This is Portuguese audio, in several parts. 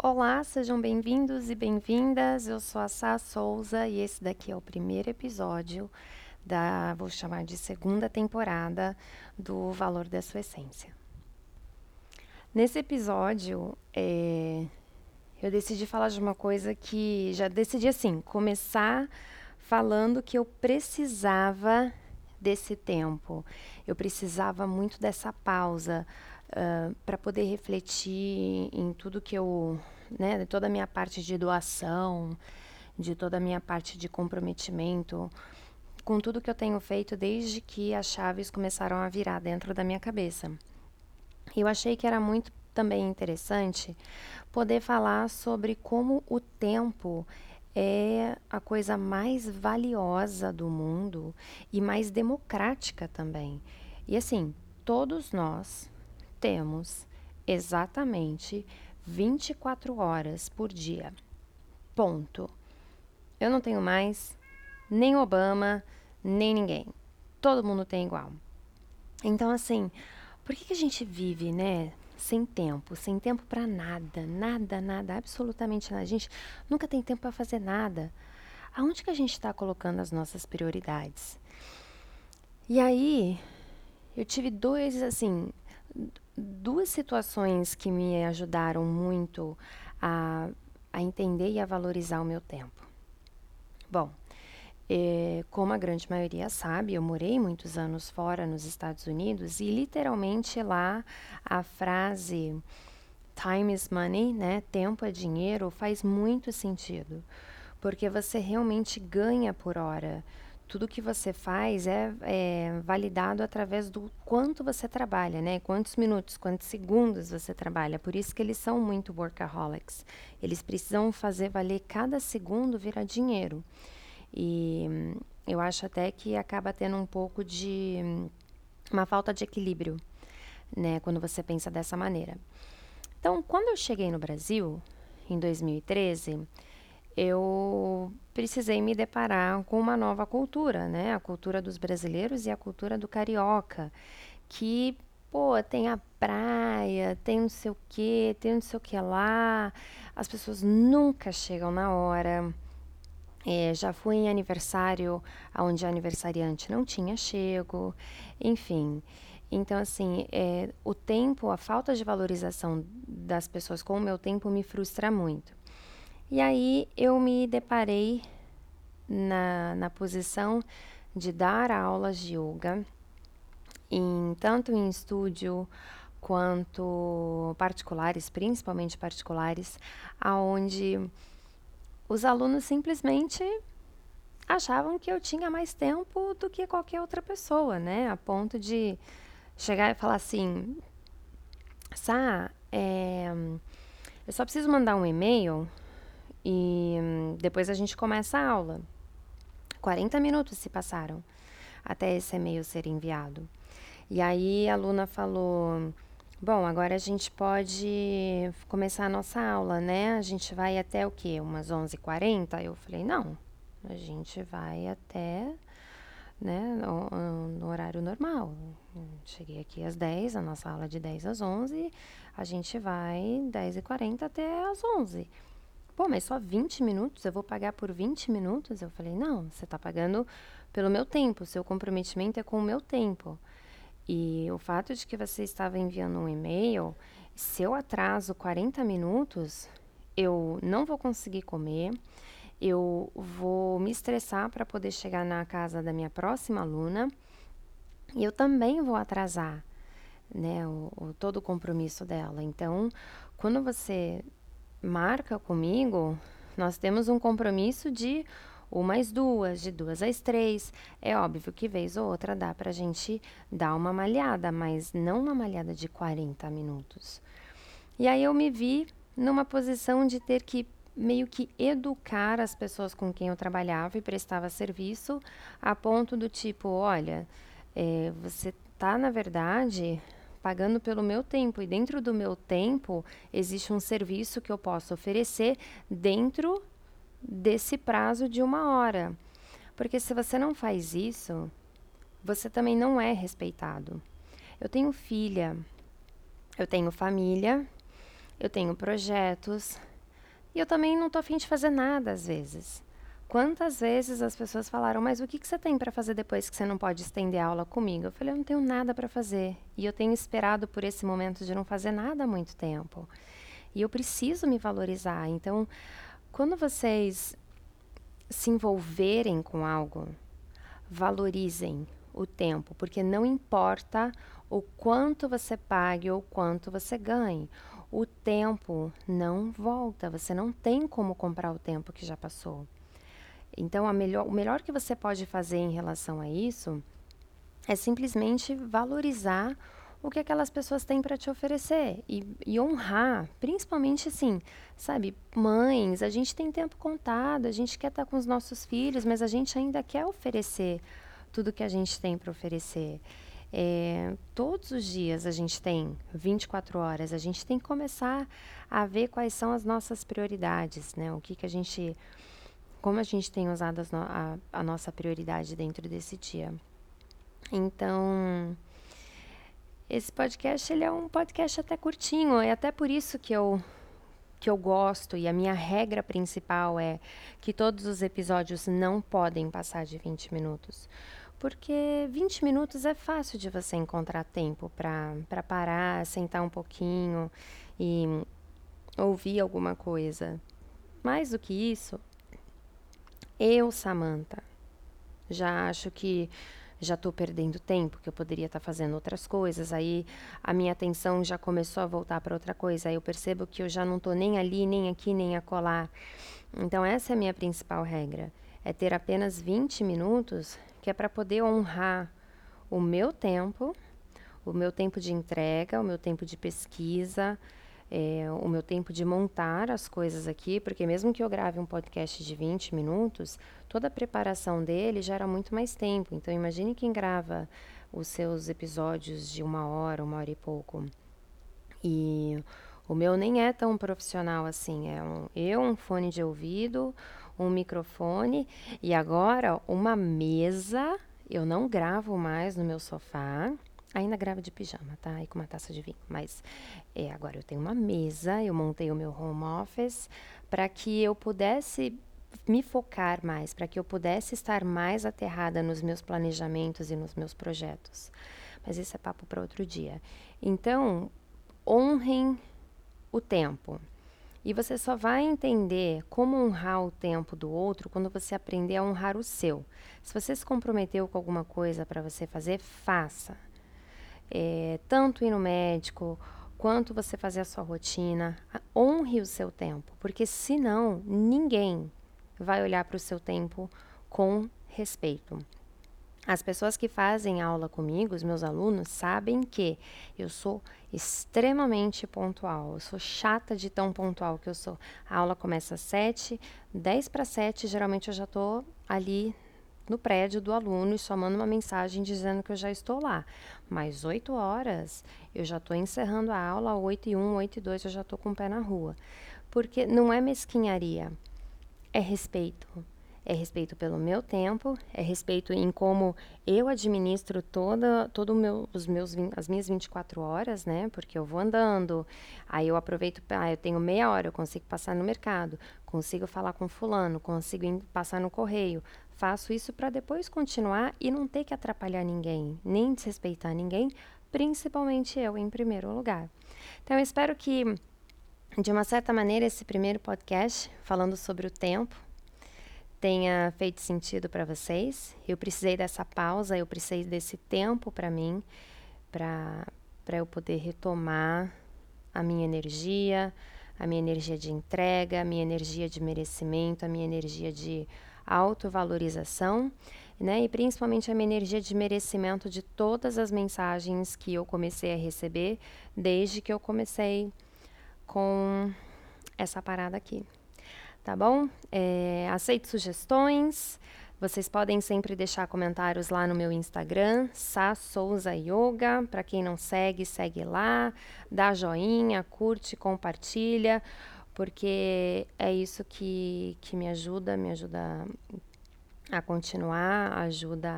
Olá, sejam bem-vindos e bem-vindas. Eu sou a Sá Souza e esse daqui é o primeiro episódio da, vou chamar de segunda temporada do Valor da Sua Essência. Nesse episódio, é, eu decidi falar de uma coisa que já decidi assim, começar falando que eu precisava desse tempo, eu precisava muito dessa pausa uh, para poder refletir em tudo que eu, né, toda a minha parte de doação, de toda a minha parte de comprometimento com tudo que eu tenho feito desde que as chaves começaram a virar dentro da minha cabeça. Eu achei que era muito também interessante poder falar sobre como o tempo é a coisa mais valiosa do mundo e mais democrática também. E assim, todos nós temos exatamente 24 horas por dia. Ponto. Eu não tenho mais, nem Obama, nem ninguém. Todo mundo tem igual. Então, assim, por que, que a gente vive, né? Sem tempo, sem tempo para nada, nada, nada, absolutamente nada. A gente nunca tem tempo para fazer nada. Aonde que a gente está colocando as nossas prioridades? E aí, eu tive dois, assim, duas situações que me ajudaram muito a, a entender e a valorizar o meu tempo. Bom, é, como a grande maioria sabe, eu morei muitos anos fora nos Estados Unidos e literalmente lá a frase time is money, né? Tempo é dinheiro, faz muito sentido, porque você realmente ganha por hora tudo que você faz é, é, validado através do quanto você trabalha, né? Quantos minutos, quantos segundos você trabalha. Por isso que eles são muito workaholics. Eles precisam fazer valer cada segundo virar dinheiro. E hum, eu acho até que acaba tendo um pouco de hum, uma falta de equilíbrio, né? Quando você pensa dessa maneira. Então, quando eu cheguei no Brasil, em 2013, eu precisei me deparar com uma nova cultura, né? A cultura dos brasileiros e a cultura do carioca, que, pô, tem a praia, tem não sei o que, tem não sei o que lá, as pessoas nunca chegam na hora. É, já fui em aniversário onde a aniversariante não tinha chego, enfim. Então, assim, é, o tempo, a falta de valorização das pessoas com o meu tempo me frustra muito. E aí eu me deparei na, na posição de dar aulas de yoga, em, tanto em estúdio quanto particulares, principalmente particulares, aonde os alunos simplesmente achavam que eu tinha mais tempo do que qualquer outra pessoa, né? A ponto de chegar e falar assim, Sá, é, eu só preciso mandar um e-mail e depois a gente começa a aula. 40 minutos se passaram até esse e-mail ser enviado. E aí a aluna falou: Bom, agora a gente pode começar a nossa aula, né? A gente vai até o quê? Umas 11h40? Eu falei: Não, a gente vai até né, no, no, horário normal. Cheguei aqui às 10, a nossa aula é de 10 às 11, a gente vai 10h40 até às 11 Pô, mas só 20 minutos? Eu vou pagar por 20 minutos? Eu falei, não, você está pagando pelo meu tempo, seu comprometimento é com o meu tempo. E o fato de que você estava enviando um e-mail, se eu atraso 40 minutos, eu não vou conseguir comer, eu vou me estressar para poder chegar na casa da minha próxima aluna e eu também vou atrasar né, o, o todo o compromisso dela. Então, quando você marca comigo, nós temos um compromisso de uma às duas, de duas às três. É óbvio que vez ou outra dá para a gente dar uma malhada, mas não uma malhada de 40 minutos. E aí eu me vi numa posição de ter que meio que educar as pessoas com quem eu trabalhava e prestava serviço, a ponto do tipo, olha, é, você tá na verdade pagando pelo meu tempo e dentro do meu tempo existe um serviço que eu posso oferecer dentro desse prazo de uma hora. Porque se você não faz isso, você também não é respeitado. Eu tenho filha, eu tenho família, eu tenho projetos e eu também não tô afim de fazer nada às vezes. Quantas vezes as pessoas falaram, mas o que, que você tem para fazer depois que você não pode estender a aula comigo? Eu falei, eu não tenho nada para fazer. E eu tenho esperado por esse momento de não fazer nada há muito tempo. E eu preciso me valorizar. Então, quando vocês se envolverem com algo, valorizem o tempo, porque não importa o quanto você pague ou quanto você ganhe. O tempo não volta, você não tem como comprar o tempo que já passou. Então, melhor, o melhor que você pode fazer em relação a isso é simplesmente valorizar o que aquelas pessoas têm para te oferecer e, e, honrar, principalmente assim, sabe, mães, a gente tem tempo contado, a gente quer estar tá com os nossos filhos, mas a gente ainda quer oferecer tudo que a gente tem para oferecer. É, todos os dias a gente tem 24 horas, a gente tem que começar a ver quais são as nossas prioridades, né? O que, que a gente como a gente tem usado no a, a nossa prioridade dentro desse dia. Então, esse podcast ele é um podcast até curtinho, é até por isso que eu que eu gosto e a minha regra principal é que todos os episódios não podem passar de 20 minutos. Porque 20 minutos é fácil de você encontrar tempo para parar, sentar um pouquinho e ouvir alguma coisa. Mais do que isso, eu, Samantha, já acho que já estou perdendo tempo, que eu poderia estar tá fazendo outras coisas. Aí a minha atenção já começou a voltar para outra coisa. Aí eu percebo que eu já não estou nem ali, nem aqui, nem acolá. Então essa é a minha principal regra, é ter apenas 20 minutos, que é para poder honrar o meu tempo, o meu tempo de entrega, o meu tempo de pesquisa, é, o meu tempo de montar as coisas aqui, porque mesmo que eu grave um podcast de 20 minutos, toda a preparação dele gera muito mais tempo. Então, imagine quem grava os seus episódios de uma hora, uma hora e pouco. E o meu nem é tão profissional assim. É um, eu, um fone de ouvido, um microfone e agora uma mesa. Eu não gravo mais no meu sofá. Ainda gravo de pijama, tá? E com uma taça de vinho. Mas é, agora eu tenho uma mesa, eu montei o meu home office para que eu pudesse me focar mais, para que eu pudesse estar mais aterrada nos meus planejamentos e nos meus projetos. Mas esse é papo para outro dia. Então, honrem o tempo. E você só vai entender como honrar o tempo do outro quando você aprender a honrar o seu. Se você se comprometeu com alguma coisa para você fazer, faça é, tanto ir no médico quanto você fazer a sua rotina, honre o seu tempo, porque senão ninguém vai olhar para o seu tempo com respeito. As pessoas que fazem aula comigo, os meus alunos, sabem que eu sou extremamente pontual. Eu sou chata de tão pontual que eu sou. A aula começa às 7, 10 para 7, geralmente eu já estou ali no prédio do aluno e só mando uma mensagem dizendo que eu já estou lá. Mais 8 horas, eu já estou encerrando a aula, 8 e 1, 8 e 2, eu já estou com o pé na rua. Porque não é mesquinharia, é respeito. É respeito pelo meu tempo, é respeito em como eu administro toda, todo meu, os meus, as minhas 24 horas, né? Porque eu vou andando, aí eu aproveito, ah, eu tenho meia hora, eu consigo passar no mercado, consigo falar com fulano, consigo passar no correio, Faço isso para depois continuar e não ter que atrapalhar ninguém, nem desrespeitar ninguém, principalmente eu em primeiro lugar. Então, eu espero que, de uma certa maneira, esse primeiro podcast falando sobre o tempo tenha feito sentido para vocês. Eu precisei dessa pausa, eu precisei desse tempo para mim, para eu poder retomar a minha energia, a minha energia de entrega, a minha energia de merecimento, a minha energia de autovalorização, né? E principalmente a minha energia de merecimento de todas as mensagens que eu comecei a receber desde que eu comecei com essa parada aqui. Tá bom? É, aceito sugestões. Vocês podem sempre deixar comentários lá no meu Instagram, Sa Souza Yoga. Para quem não segue, segue lá, dá joinha, curte, compartilha porque é isso que, que me ajuda, me ajuda a continuar, ajuda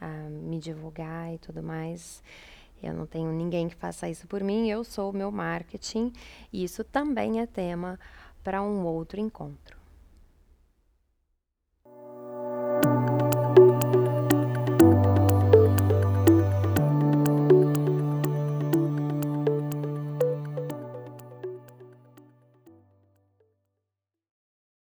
a, a me divulgar e tudo mais. Eu não tenho ninguém que faça isso por mim, eu sou o meu marketing, e isso também é tema para um outro encontro.